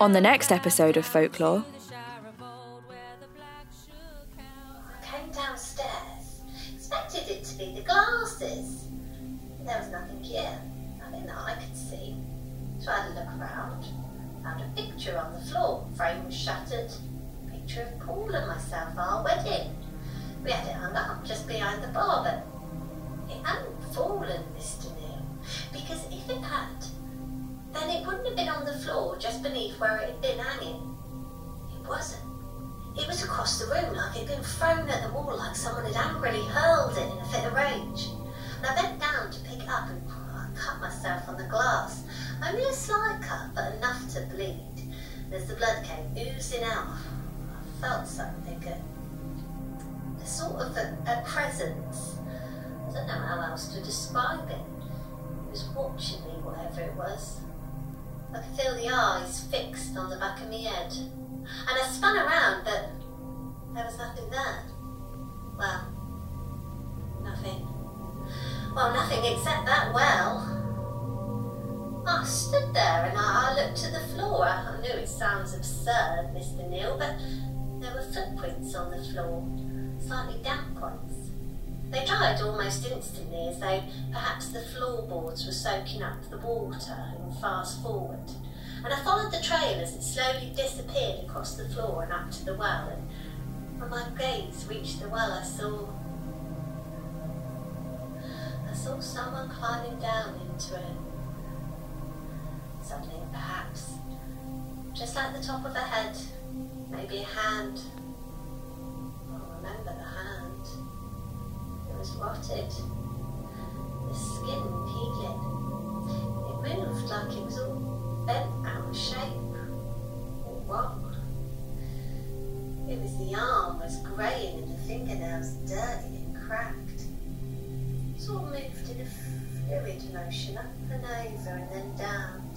On the next episode of Folklore, came downstairs, expected it to be the glasses. There was nothing here, nothing that I could see. Tried to look around, found a picture on the floor, frame was shattered. Picture of Paul and myself, our wedding. We had it hung up just behind the bar, but it hadn't then it wouldn't have been on the floor just beneath where it had been hanging. It wasn't. It was across the room like it had been thrown at the wall like someone had angrily hurled it in a fit of rage. And I bent down to pick it up and I cut myself on the glass. Only a slight cut, but enough to bleed. And as the blood came oozing out, I felt something, a, a sort of a, a presence. I don't know how else to describe it. It was watching me, whatever it was. I could feel the eyes fixed on the back of my head. And I spun around, but there was nothing there. Well, nothing. Well, nothing except that well. I stood there and I, looked at the floor. I, I knew it sounds absurd, Mr. Neal, but there were footprints on the floor, slightly damp ones. They dried almost instantly as though perhaps the floorboards were soaking up the water and fast forward. And I followed the trail as it slowly disappeared across the floor and up to the well. And when my gaze reached the well, I saw. I saw someone climbing down into it. Something perhaps just like the top of a head, maybe a hand. I'll remember the hand. Was rotted, the skin peeling. It moved like it was all bent out of shape, or wrong. It was the arm was greying and the fingernails dirty and cracked. It of moved in a fluid motion up and over and then down,